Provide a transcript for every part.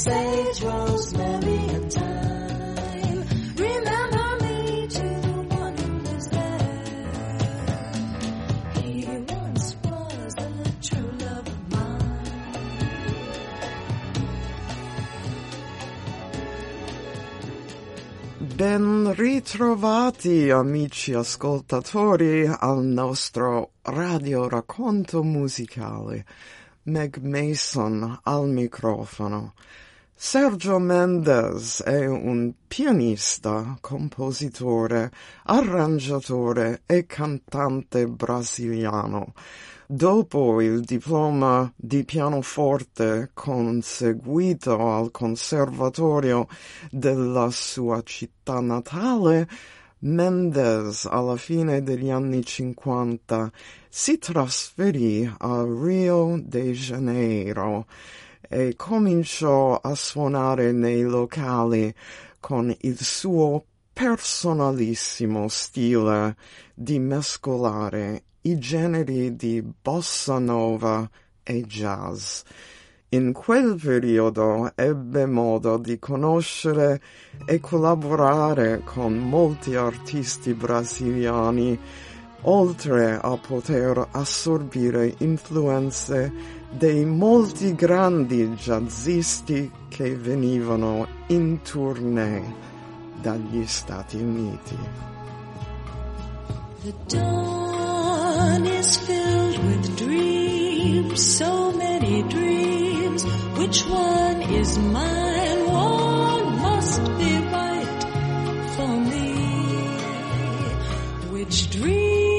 sage, rosemary, and thyme. Remember me to the one who lives there. He once was the true love of mine. Ben ritrovati amici ascoltatori al nostro radio racconto musicale. Meg Mason al microfono. Sergio Mendes è un pianista, compositore, arrangiatore e cantante brasiliano. Dopo il diploma di pianoforte conseguito al conservatorio della sua città natale, Mendes alla fine degli anni 50 si trasferì a Rio de Janeiro e cominciò a suonare nei locali con il suo personalissimo stile di mescolare i generi di bossa nova e jazz. In quel periodo ebbe modo di conoscere e collaborare con molti artisti brasiliani, oltre a poter assorbire influenze dei molti grandi jazzisti che venivano in tournée dagli Stati Uniti. The dawn is filled with dreams, so many dreams. Which one is mine? One must be right for me. Which dream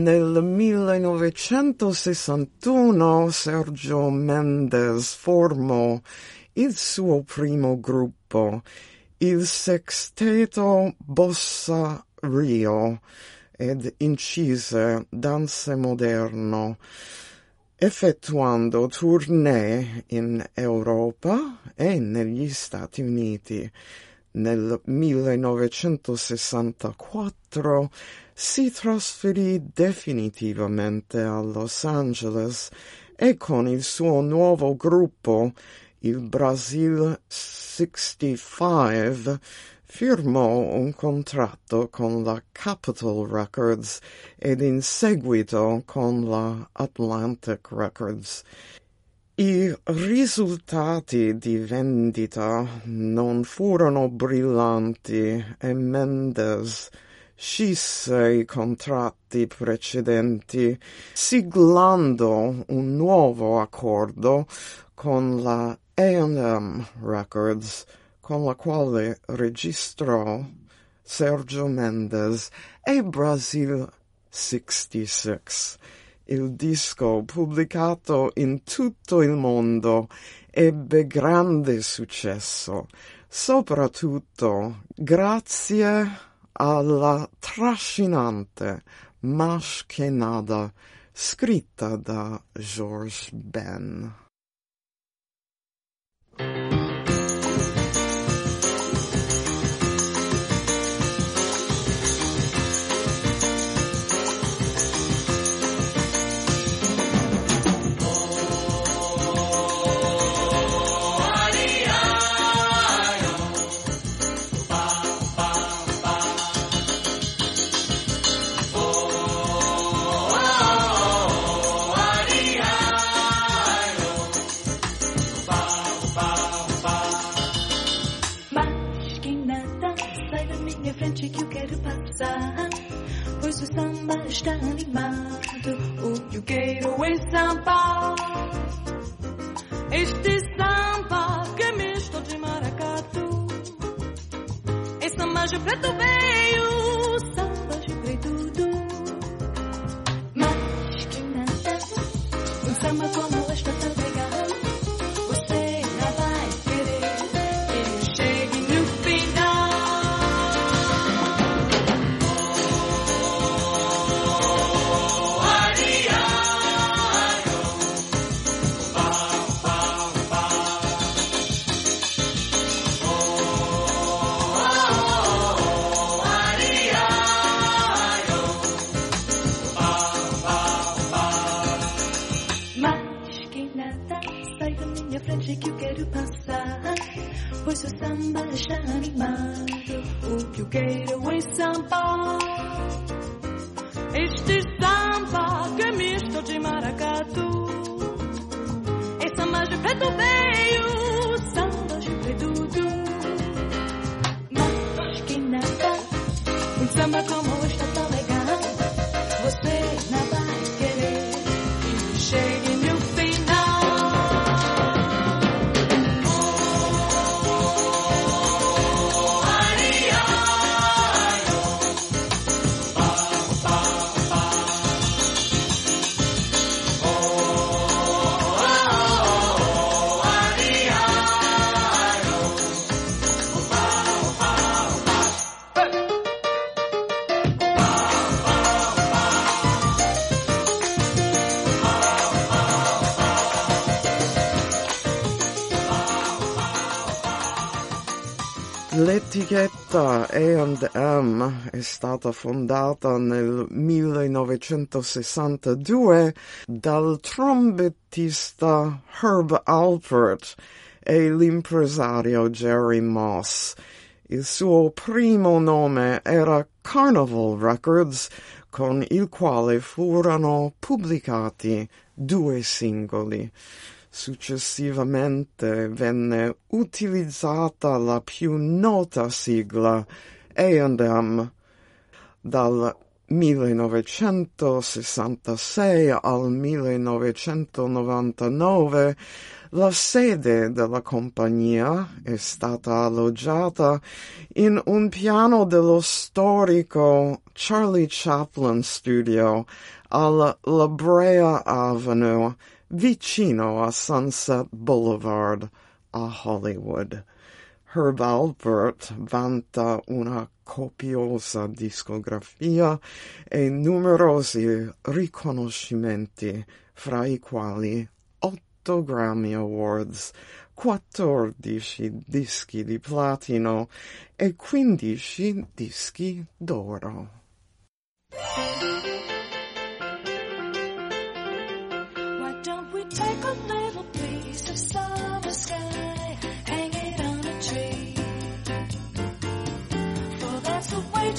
Nel 1961 Sergio Mendes formò il suo primo gruppo, il Sexteto Bossa Rio, ed incise danze moderno, effettuando tournée in Europa e negli Stati Uniti. Nel 1964 si trasferì definitivamente a Los Angeles e con il suo nuovo gruppo, il Brasil 65, firmò un contratto con la Capitol Records ed in seguito con la Atlantic Records. I risultati di vendita non furono brillanti e Mendes scisse i contratti precedenti, siglando un nuovo accordo con la A&M Records, con la quale registrò Sergio Mendes e Brasil 66, il disco pubblicato in tutto il mondo ebbe grande successo, soprattutto grazie alla trascinante Mas che nada scritta da George Ben. L'etichetta A&M è stata fondata nel 1962 dal trombettista Herb Alpert e l'impresario Jerry Moss. Il suo primo nome era Carnival Records, con il quale furono pubblicati due singoli. Successivamente venne utilizzata la più nota sigla A&M dal 1966 al 1999 La sede della compagnia è stata alloggiata in un piano dello storico Charlie Chaplin Studio alla La Brea Avenue, vicino a Sunset Boulevard a Hollywood. Herb Alpert vanta una copiosa discografia e numerosi riconoscimenti, fra i quali otto Grammy Awards, 14 dischi di platino e 15 dischi d'oro.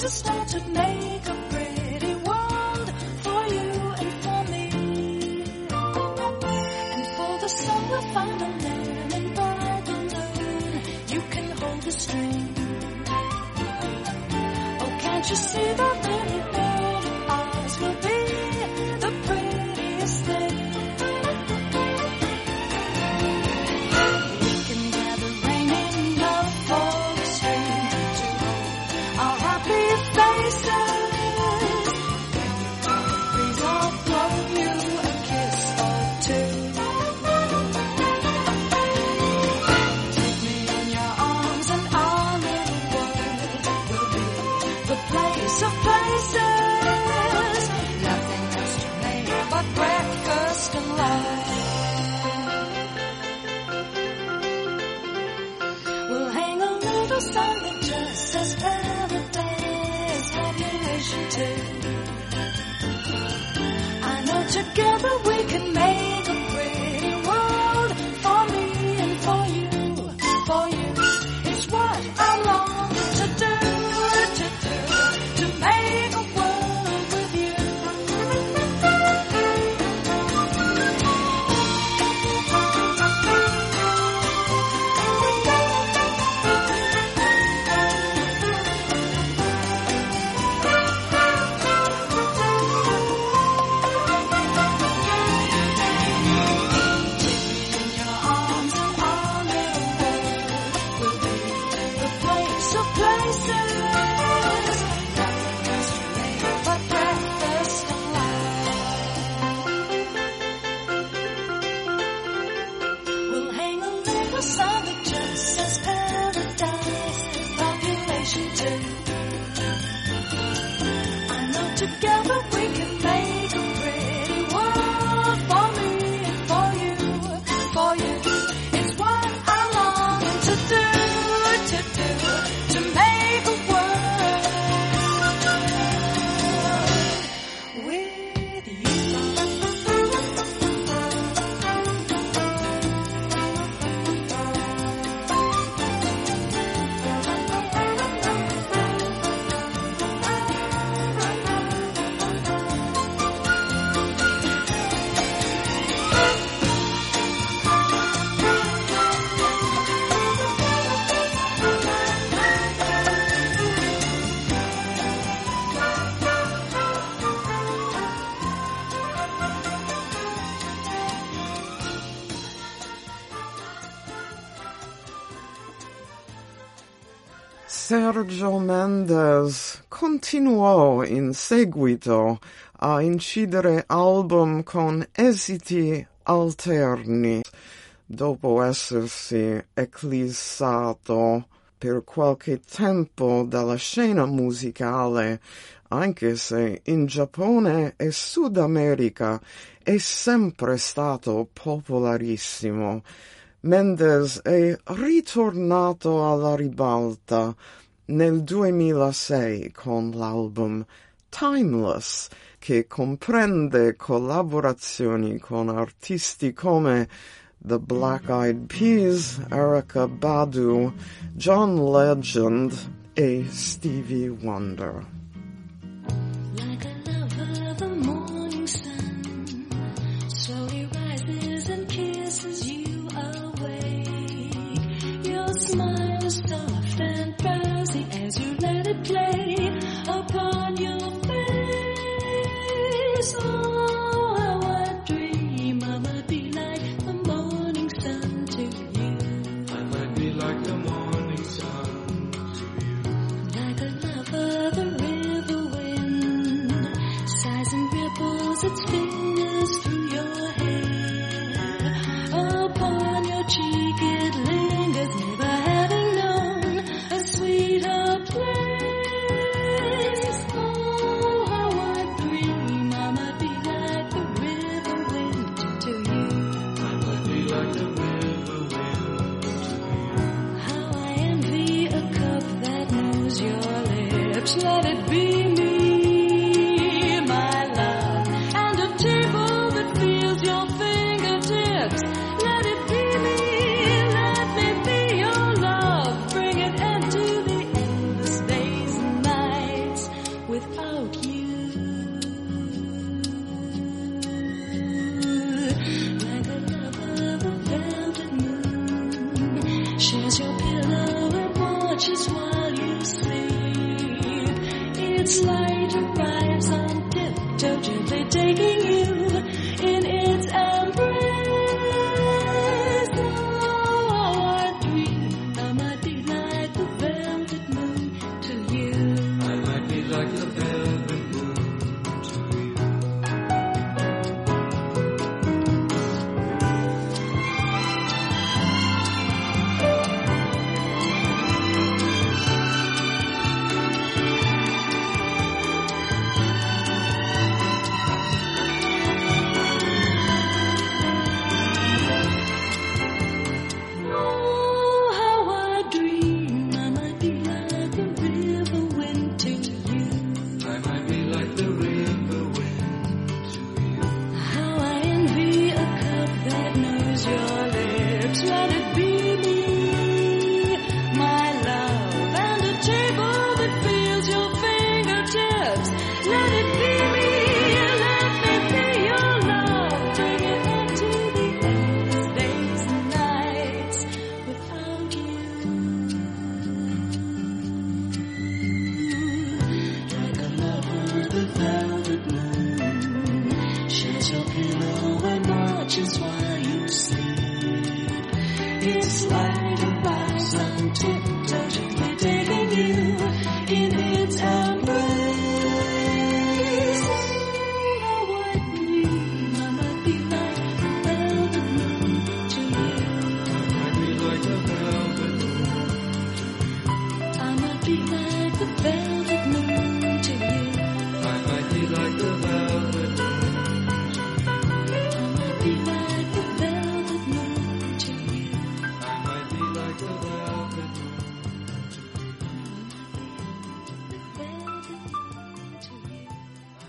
To start to make a pretty world for you and for me. And for the song we'll find a and by the moon, you can hold the string. Oh, can't you see that together we can make Sergio Mendes continuò in seguito a incidere album con esiti alterni dopo essersi eclissato per qualche tempo dalla scena musicale, anche se in Giappone e Sud America è sempre stato popolarissimo. Mendes è ritornato alla ribalta nel 2006 con l'album Timeless, che comprende collaborazioni con artisti come The Black Eyed Peas, Erica Badu, John Legend e Stevie Wonder.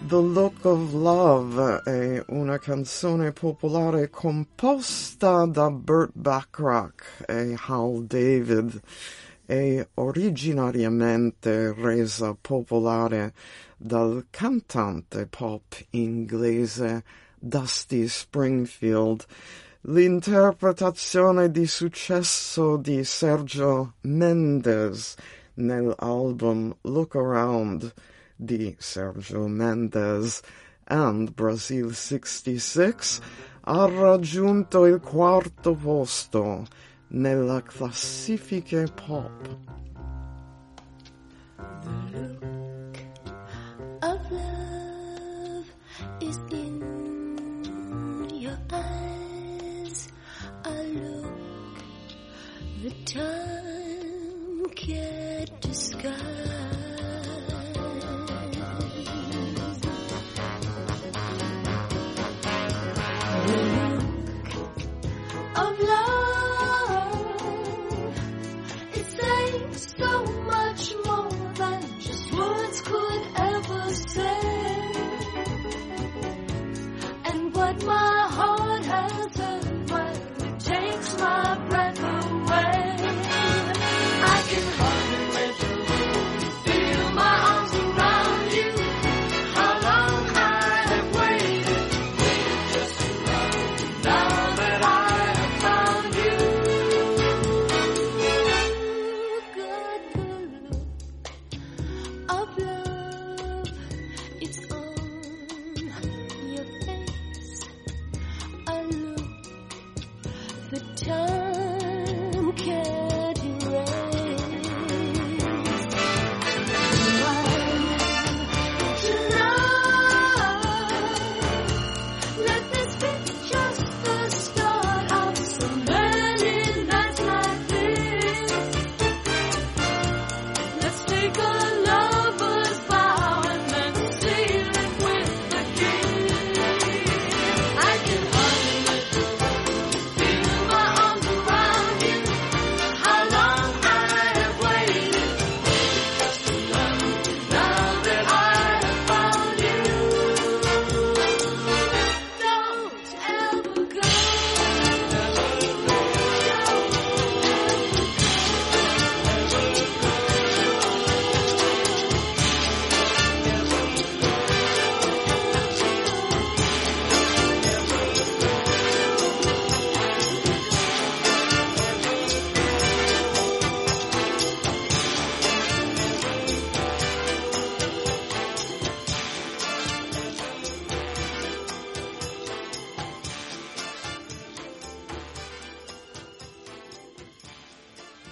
The Look of Love è una canzone popolare composta da Burt Bacharach e Hal David e originariamente resa popolare dal cantante pop inglese Dusty Springfield. L'interpretazione di successo di Sergio Mendes nell'album Look Around di Sergio Mendes and Brazil 66 ha raggiunto il quarto posto nella classifica pop.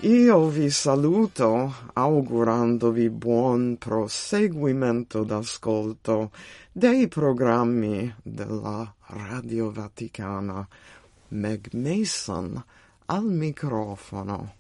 Io vi saluto augurandovi buon proseguimento d'ascolto dei programmi della Radio Vaticana. Meg Mason al microfono.